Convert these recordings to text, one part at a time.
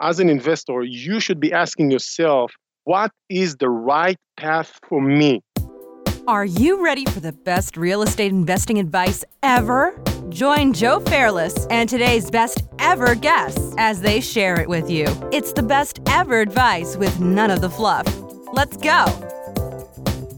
as an investor, you should be asking yourself, what is the right path for me? Are you ready for the best real estate investing advice ever? Join Joe Fairless and today's best ever guests as they share it with you. It's the best ever advice with none of the fluff. Let's go.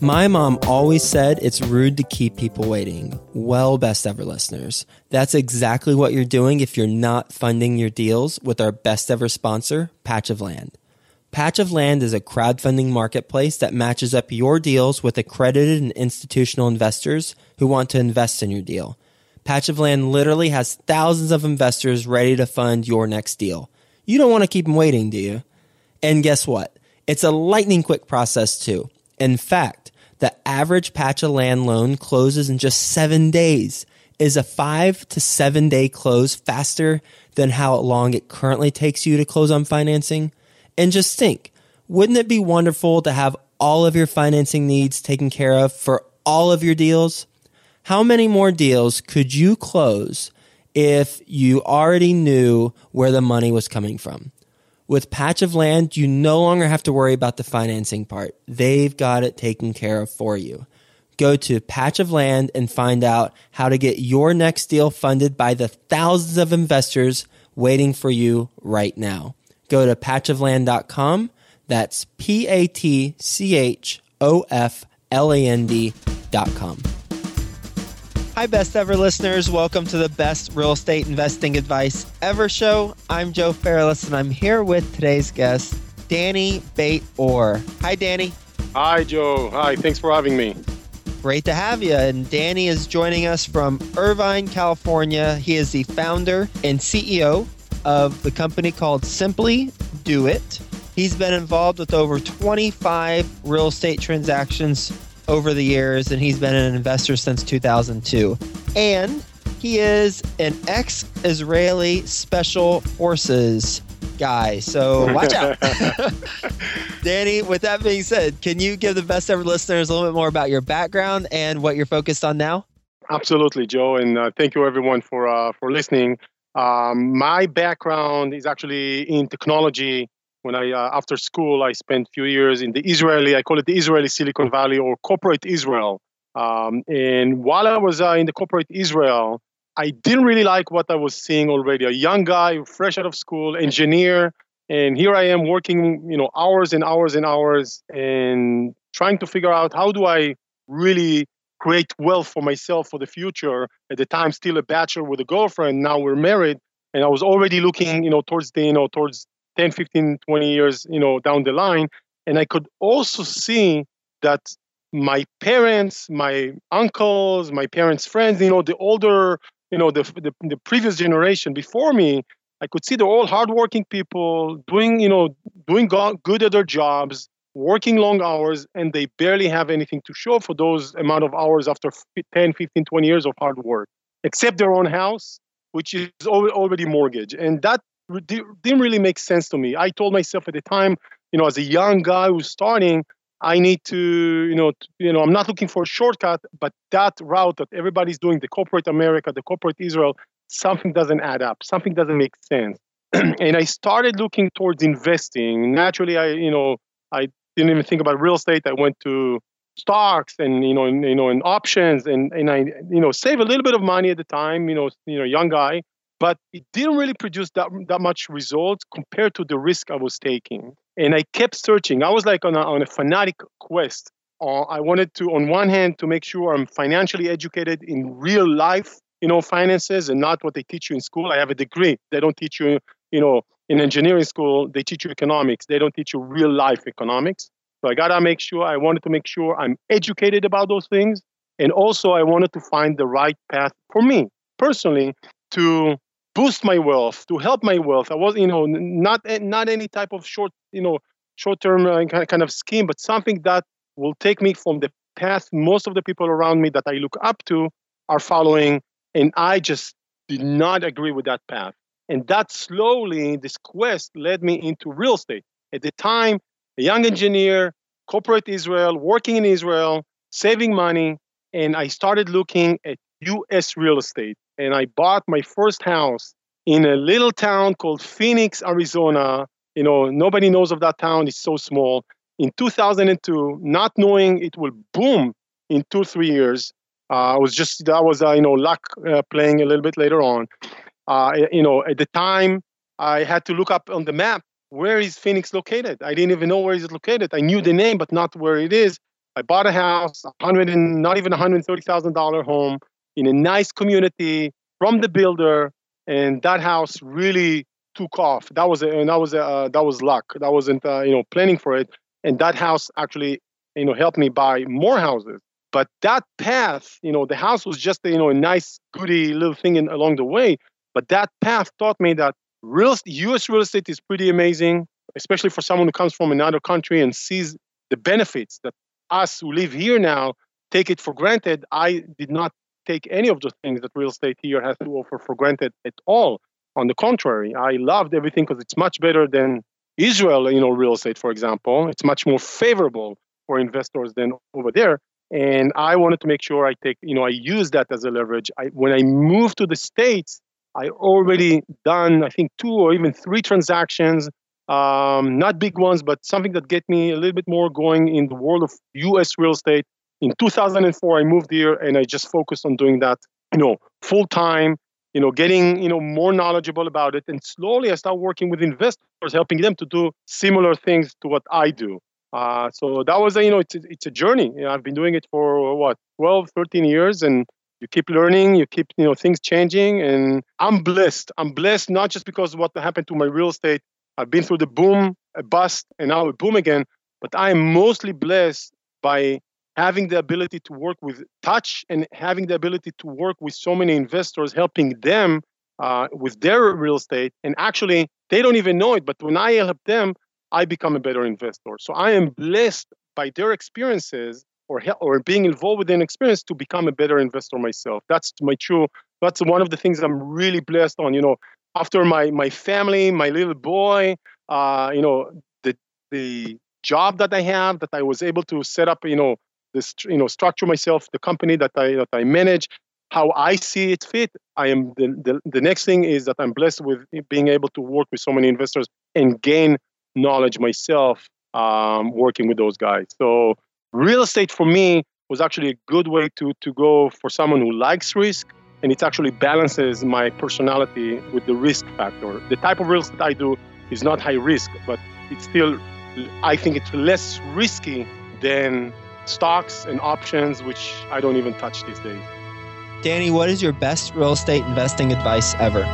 My mom always said it's rude to keep people waiting. Well, best ever listeners, that's exactly what you're doing if you're not funding your deals with our best ever sponsor, Patch of Land. Patch of Land is a crowdfunding marketplace that matches up your deals with accredited and institutional investors who want to invest in your deal. Patch of Land literally has thousands of investors ready to fund your next deal. You don't want to keep them waiting, do you? And guess what? It's a lightning quick process too. In fact, the average patch of land loan closes in just seven days. Is a five to seven day close faster than how long it currently takes you to close on financing? And just think, wouldn't it be wonderful to have all of your financing needs taken care of for all of your deals? How many more deals could you close if you already knew where the money was coming from? With Patch of Land, you no longer have to worry about the financing part. They've got it taken care of for you. Go to Patch of Land and find out how to get your next deal funded by the thousands of investors waiting for you right now go to patchofland.com. That's P A T C H O F L A N D.com. Hi, best ever listeners. Welcome to the best real estate investing advice ever show. I'm Joe Fairless, and I'm here with today's guest, Danny Bate Orr. Hi, Dani. Hi, Joe. Hi. Thanks for having me. Great to have you. And Dani is joining us from Irvine, California. He is the founder and CEO of the company called Simply Do It. He's been involved with over 25 real estate transactions over the years, and he's been an investor since 2002. And he is an ex Israeli Special Forces guy. So watch out. Dani, with that being said, can you give the best ever listeners a little bit more about your background and what you're focused on now? Absolutely, Joe, and uh, thank you everyone for uh, for listening. Um, my background is actually in technology. When I uh, after school, I spent a few years in the Israeli. I call it the Israeli Silicon Valley or corporate Israel. Um, and while I was uh, in the corporate Israel, I didn't really like what I was seeing already. A young guy, fresh out of school, engineer, and here I am working, you know, hours and hours and hours, and trying to figure out how do I really create wealth for myself for the future. At the time, still a bachelor with a girlfriend. Now we're married, and I was already looking, you know, towards the, you know, towards 10, 15, 20 years, you know, down the line. And I could also see that my parents, my uncles, my parents' friends, you know, the older, you know, the, the, the previous generation before me, I could see they're all hardworking people doing, you know, doing good at their jobs, working long hours and they barely have anything to show for those amount of hours after 10 15 20 years of hard work except their own house which is already mortgage and that didn't really make sense to me i told myself at the time you know as a young guy who's starting i need to you know you know i'm not looking for a shortcut but that route that everybody's doing the corporate america the corporate israel something doesn't add up something doesn't make sense and i started looking towards investing naturally i you know I didn't even think about real estate. I went to stocks and you know and, you know and options and and I you know save a little bit of money at the time. You know you know young guy, but it didn't really produce that that much results compared to the risk I was taking. And I kept searching. I was like on a, on a fanatic quest. Uh, I wanted to, on one hand, to make sure I'm financially educated in real life, you know, finances and not what they teach you in school. I have a degree. They don't teach you, you know, in engineering school, they teach you economics. They don't teach you real life economics. So I gotta make sure, I wanted to make sure I'm educated about those things. And also, I wanted to find the right path for me personally to boost my wealth, to help my wealth. I was, you know, not not any type of short, you know, short-term uh, kind of scheme, but something that will take me from the path most of the people around me that I look up to are following, and I just did not agree with that path. And that slowly, this quest led me into real estate. At the time, a young engineer, corporate Israel, working in Israel, saving money, and I started looking at US real estate. And I bought my first house in a little town called Phoenix, Arizona. You know, nobody knows of that town. It's so small. In 2002, not knowing it will boom in two three years, uh, I was just that was uh, you know luck uh, playing a little bit later on. Uh, you know, at the time, I had to look up on the map where is Phoenix located. I didn't even know where is it located. I knew the name, but not where it is. I bought a house, hundred and not even hundred thirty thousand dollar home in a nice community from the builder, and that house really took off. That was a, and that was a, uh, that was luck. That wasn't uh, you know planning for it, and that house actually you know helped me buy more houses. But that path, you know, the house was just you know a nice, goody little thing in, along the way. But that path taught me that real U.S. real estate is pretty amazing, especially for someone who comes from another country and sees the benefits that us who live here now take it for granted. I did not take any of the things that real estate here has to offer for granted at all. On the contrary, I loved everything because it's much better than Israel, you know, real estate, for example. It's much more favorable for investors than over there. And I wanted to make sure I take, you know, I use that as a leverage. I, when I moved to the States, I already done, I think, two or even three transactions, um, not big ones, but something that get me a little bit more going in the world of U.S. real estate. In 2004, I moved here and I just focused on doing that, you know, full time, you know, getting, you know, more knowledgeable about it. And slowly I start working with investors, helping them to do similar things to what I do. Uh, so that was a, you know, it's, it's a journey. You know, I've been doing it for what, 12, 13 years. And you keep learning you keep you know things changing and i'm blessed i'm blessed not just because of what happened to my real estate i've been through the boom a bust and now a boom again but i am mostly blessed by having the ability to work with touch and having the ability to work with so many investors helping them uh, with their real estate and actually they don't even know it but when i help them i become a better investor so i am blessed by their experiences or or being involved with an experience to become a better investor myself. That's my true. That's one of the things I'm really blessed on. You know, after my my family, my little boy, uh, you know, the the job that I have, that I was able to set up, you know, this you know structure myself, the company that I that I manage, how I see it fit. I am the, the the next thing is that I'm blessed with being able to work with so many investors and gain knowledge myself um, working with those guys. So real estate for me was actually a good way to, to go for someone who likes risk and it actually balances my personality with the risk factor. The type of real estate I do is not high risk, but it's still, I think it's less risky than stocks and options, which I don't even touch these days. Dani, what is your best real estate investing advice ever?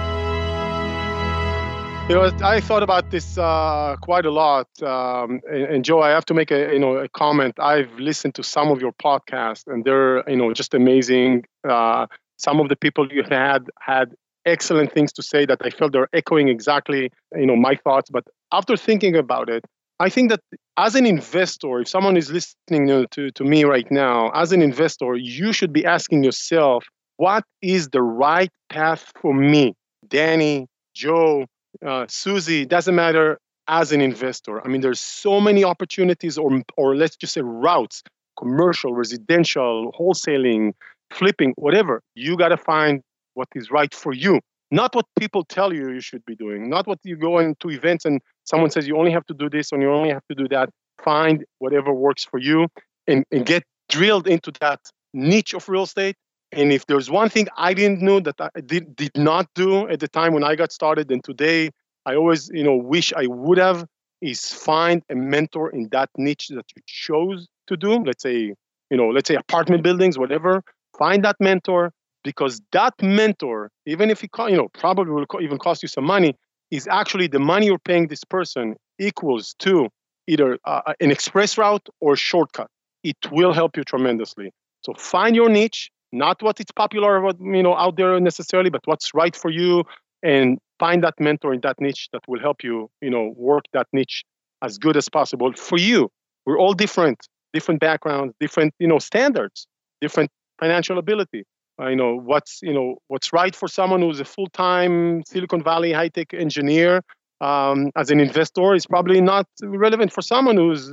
You know, I thought about this uh, quite a lot, um, and, and, Joe, I have to make a you know a comment. I've listened to some of your podcasts, and they're you know just amazing. Uh, some of the people you had had excellent things to say that I felt they're echoing exactly you know my thoughts. But after thinking about it, I think that as an investor, if someone is listening to, to me right now, as an investor, you should be asking yourself, what is the right path for me, Dani, Joe, uh, Susie, doesn't matter as an investor. I mean, there's so many opportunities, or or let's just say routes, commercial, residential, wholesaling, flipping, whatever. You got to find what is right for you, not what people tell you you should be doing, not what you go into events and someone says you only have to do this and you only have to do that. Find whatever works for you and, and get drilled into that niche of real estate and if there's one thing I didn't know that I did, did not do at the time when I got started, and today I always, you know, wish I would have, is find a mentor in that niche that you chose to do. Let's say, you know, let's say apartment buildings, whatever. Find that mentor because that mentor, even if it, you know, probably will even cost you some money, is actually the money you're paying this person equals to either uh, an express route or shortcut. It will help you tremendously. So find your niche, not what is popular what you know out there necessarily but what's right for you and find that mentor in that niche that will help you you know work that niche as good as possible for you we're all different different backgrounds different you know standards different financial ability uh, you know what's you know what's right for someone who's a full-time silicon valley high-tech engineer um, as an investor is probably not relevant for someone who's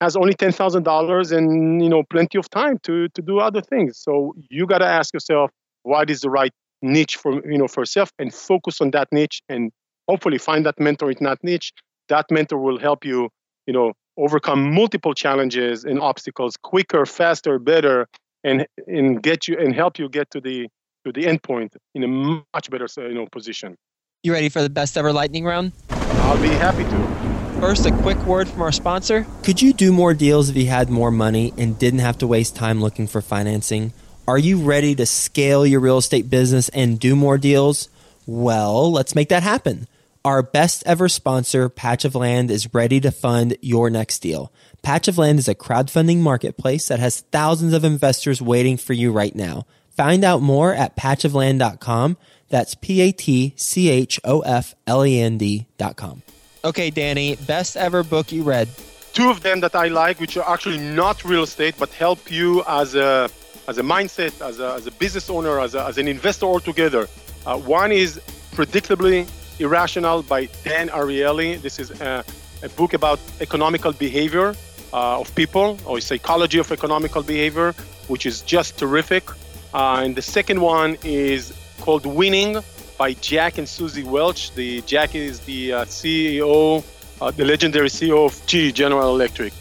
has only ten thousand dollars and you know plenty of time to to do other things. So you got to ask yourself, what is the right niche for you know for yourself and focus on that niche and hopefully find that mentor in that niche. That mentor will help you, you know, overcome multiple challenges and obstacles quicker, faster, better, and and get you and help you get to the to the end point in a much better you know position. You ready for the best ever lightning round? I'll be happy to. First, a quick word from our sponsor. Could you do more deals if you had more money and didn't have to waste time looking for financing? Are you ready to scale your real estate business and do more deals? Well, let's make that happen. Our best ever sponsor, Patch of Land, is ready to fund your next deal. Patch of Land is a crowdfunding marketplace that has thousands of investors waiting for you right now. Find out more at patchofland.com. That's P A T C H O F L E N D.com. Okay, Dani, best ever book you read. Two of them that I like, which are actually not real estate, but help you as a as a mindset, as a, as a business owner, as, a, as an investor altogether. Uh, one is Predictably Irrational by Dan Ariely. This is a, a book about economical behavior uh, of people or psychology of economical behavior, which is just terrific. Uh, and the second one is called Winning by Jack and Suzy Welch. The Jack is the uh, CEO, uh, the legendary CEO of GE General Electric.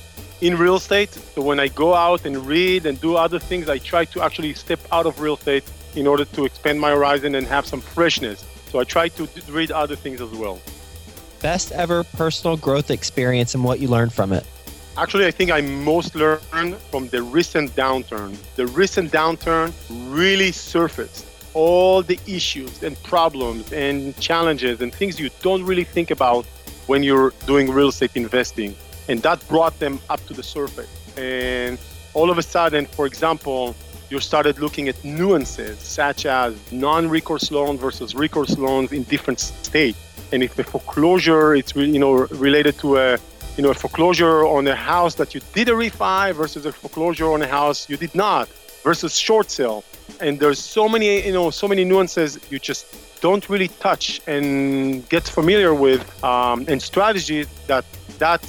In real estate, so when I go out and read and do other things, I try to actually step out of real estate in order to expand my horizon and have some freshness. So I try to read other things as well. Best ever personal growth experience and what you learned from it. Actually, I think I most learned from the recent downturn. The recent downturn really surfaced all the issues and problems and challenges and things you don't really think about when you're doing real estate investing. And that brought them up to the surface. And all of a sudden, for example, you started looking at nuances such as non-recourse loan versus recourse loans in different states. And if the foreclosure it's you know related to a you know a foreclosure on a house that you did a refi versus a foreclosure on a house you did not versus short sale and there's so many you know so many nuances you just don't really touch and get familiar with um, and strategies that that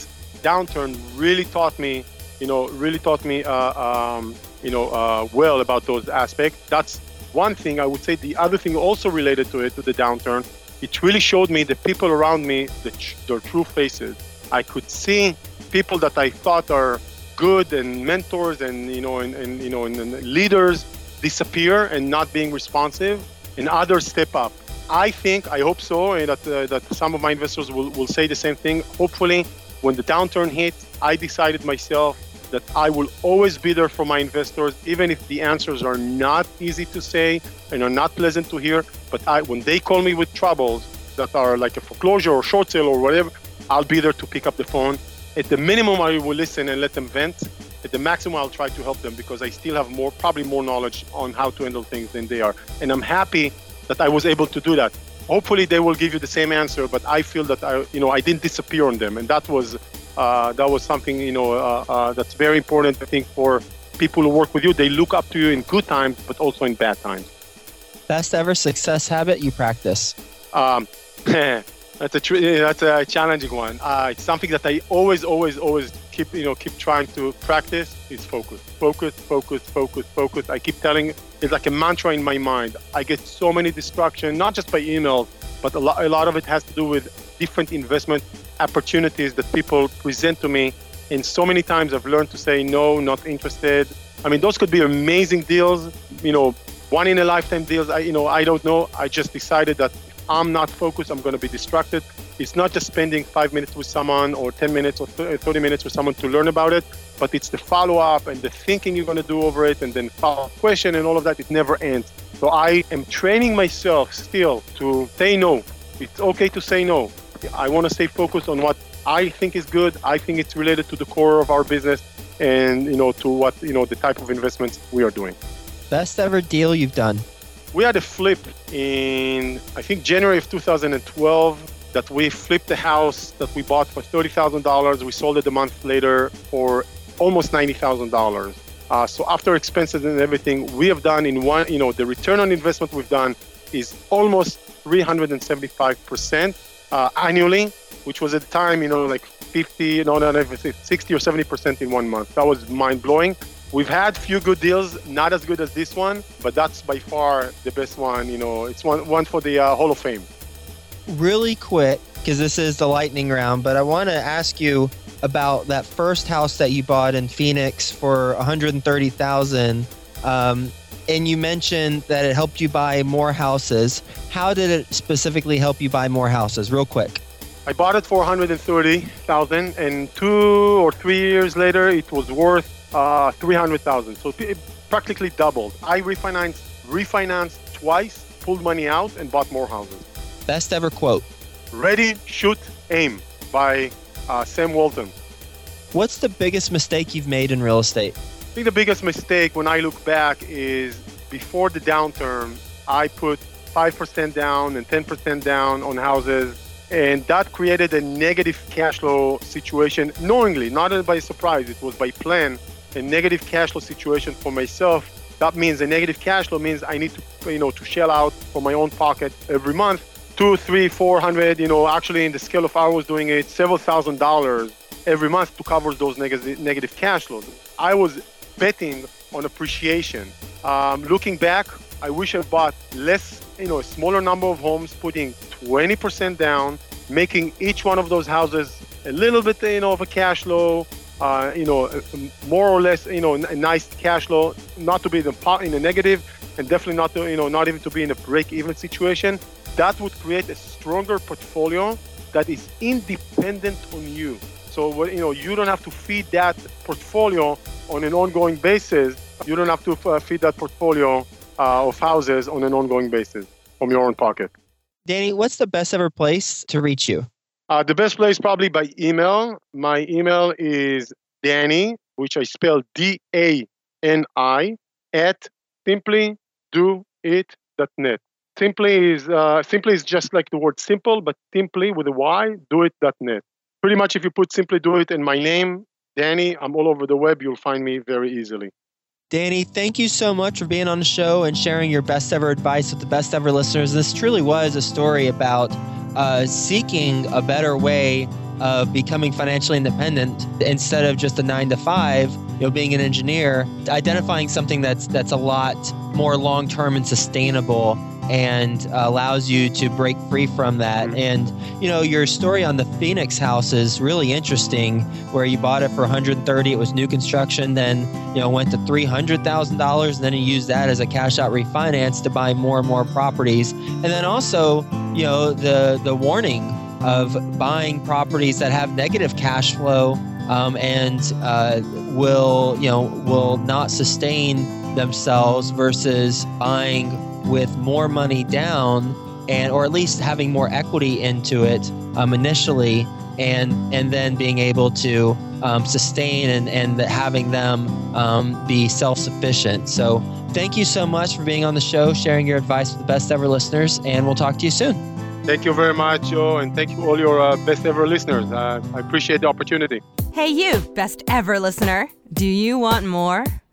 downturn really taught me you know really taught me uh, um, you know uh, well about those aspects that's one thing i would say the other thing also related to it to the downturn it really showed me the people around me the, their true faces i could see people that i thought are good and mentors and you know and, and you know and, and leaders disappear and not being responsive, and others step up. I think, I hope so, and that, uh, that some of my investors will, will say the same thing. Hopefully, when the downturn hit, I decided myself that I will always be there for my investors, even if the answers are not easy to say and are not pleasant to hear. But I, when they call me with troubles that are like a foreclosure or short sale or whatever, I'll be there to pick up the phone. At the minimum, I will listen and let them vent at the maximum I'll try to help them because I still have more probably more knowledge on how to handle things than they are and I'm happy that I was able to do that hopefully they will give you the same answer but I feel that I you know I didn't disappear on them and that was that was something you know uh, uh, that's very important I think for people who work with you. They look up to you in good times but also in bad times. Best ever success habit you practice? Um, that's a tr- that's a challenging one. Uh, it's something that I always always always keep you know keep trying to practice is focus. Focus focus focus focus. I keep telling it's like a mantra in my mind. I get so many distractions not just by email but a lot, a lot of it has to do with different investment opportunities that people present to me and so many times i've learned to say no not interested i mean those could be amazing deals you know one in a lifetime deals i you know i don't know i just decided that I'm not focused, I'm going to be distracted. It's not just spending five minutes with someone or 10 minutes or 30 minutes with someone to learn about it, but it's the follow up and the thinking you're going to do over it and then follow up question and all of that. It never ends. So I am training myself still to say no. It's okay to say no. I want to stay focused on what I think is good. I think it's related to the core of our business and you know to what you know the type of investments we are doing. Best ever deal you've done we had a flip in I think January of 2012 that we flipped the house that we bought for $30,000. We sold it a month later for almost $90,000. Uh, so after expenses and everything, we have done in one, you know, the return on investment we've done is almost 375% uh, annually, which was at the time, you know, like 50, no, no, no, 60 or 70% in one month. That was mind blowing. We've had few good deals, not as good as this one, but that's by far the best one. You know, it's one one for the uh, Hall of Fame. Really quick, because this is the lightning round, but I want to ask you about that first house that you bought in Phoenix for 130,000. Um, and you mentioned that it helped you buy more houses. How did it specifically help you buy more houses? Real quick. I bought it for 130,000, and two or three years later, it was worth uh, 300,000. So it practically doubled. I refinanced, refinanced twice, pulled money out, and bought more houses. Best ever quote. Ready, shoot, aim by uh, Sam Walton. What's the biggest mistake you've made in real estate? I think the biggest mistake when I look back is before the downturn, I put 5% down and 10% down on houses. And that created a negative cash flow situation knowingly, not by surprise. It was by plan, a negative cash flow situation for myself. That means a negative cash flow means I need to, you know, to shell out from my own pocket every month two, three, four hundred, you know, actually in the scale of hours doing it, several thousand dollars every month to cover those negative, negative cash flows. I was betting on appreciation. Um, looking back, I wish I bought less, you know, a smaller number of homes, putting 20% down, making each one of those houses a little bit, you know, of a cash flow, uh, you know, more or less, you know, a nice cash flow, not to be in a negative, and definitely not to, you know, not even to be in a break-even situation. That would create a stronger portfolio that is independent on you. So, you know, you don't have to feed that portfolio on an ongoing basis. You don't have to uh, feed that portfolio uh, of houses on an ongoing basis from your own pocket. Dani, what's the best ever place to reach you? Uh, the best place probably by email. My email is Dani, which I spell D A N I, at simplydoit.net. Simply is uh, simply is just like the word simple, but simply with a Y, do it.net. Pretty much, if you put simply do it in my name, Dani, I'm all over the web. You'll find me very easily. Dani, thank you so much for being on the show and sharing your best ever advice with the best ever listeners. This truly was a story about uh, seeking a better way of becoming financially independent instead of just a nine to five, you know, being an engineer, identifying something that's that's a lot more long term and sustainable and allows you to break free from that. Mm-hmm. And you know, your story on the Phoenix house is really interesting, where you bought it for 130, it was new construction, then you know went to three hundred thousand dollars, and then you used that as a cash out refinance to buy more and more properties, and then also you know the the warning of buying properties that have negative cash flow um, and uh, will you know will not sustain themselves versus buying with more money down and or at least having more equity into it um, initially and and then being able to um, sustain and, and having them um, be self-sufficient. So thank you so much for being on the show sharing your advice with the best ever listeners and we'll talk to you soon. Thank you very much joe and thank you all your uh, best ever listeners. Uh, i appreciate the opportunity. Hey you best ever listener. Do you want more